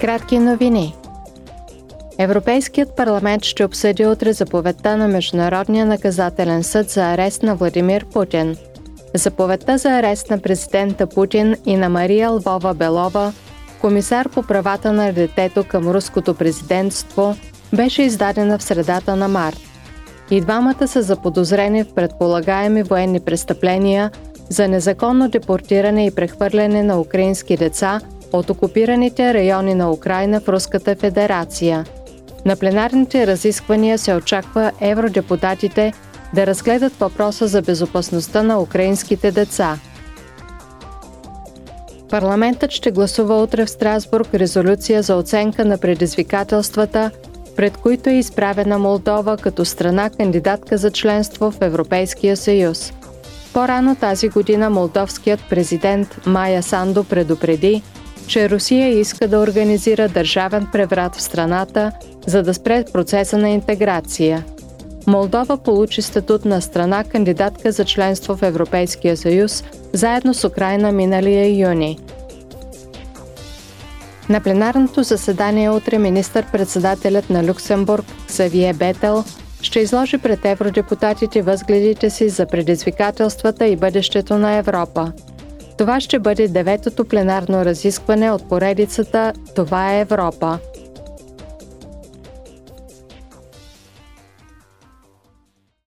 Кратки новини. Европейският парламент ще обсъди утре заповедта на Международния наказателен съд за арест на Владимир Путин. Заповедта за арест на президента Путин и на Мария Лвова Белова, комисар по правата на детето към руското президентство, беше издадена в средата на март. И двамата са заподозрени в предполагаеми военни престъпления за незаконно депортиране и прехвърляне на украински деца – от окупираните райони на Украина в Руската федерация. На пленарните разисквания се очаква евродепутатите да разгледат въпроса за безопасността на украинските деца. Парламентът ще гласува утре в Страсбург резолюция за оценка на предизвикателствата, пред които е изправена Молдова като страна кандидатка за членство в Европейския съюз. По-рано тази година молдовският президент Майя Сандо предупреди, че Русия иска да организира държавен преврат в страната, за да спре процеса на интеграция. Молдова получи статут на страна кандидатка за членство в Европейския съюз, заедно с Украина миналия юни. На пленарното заседание утре министър-председателят на Люксембург Савие Бетел ще изложи пред евродепутатите възгледите си за предизвикателствата и бъдещето на Европа – това ще бъде деветото пленарно разискване от поредицата Това е Европа.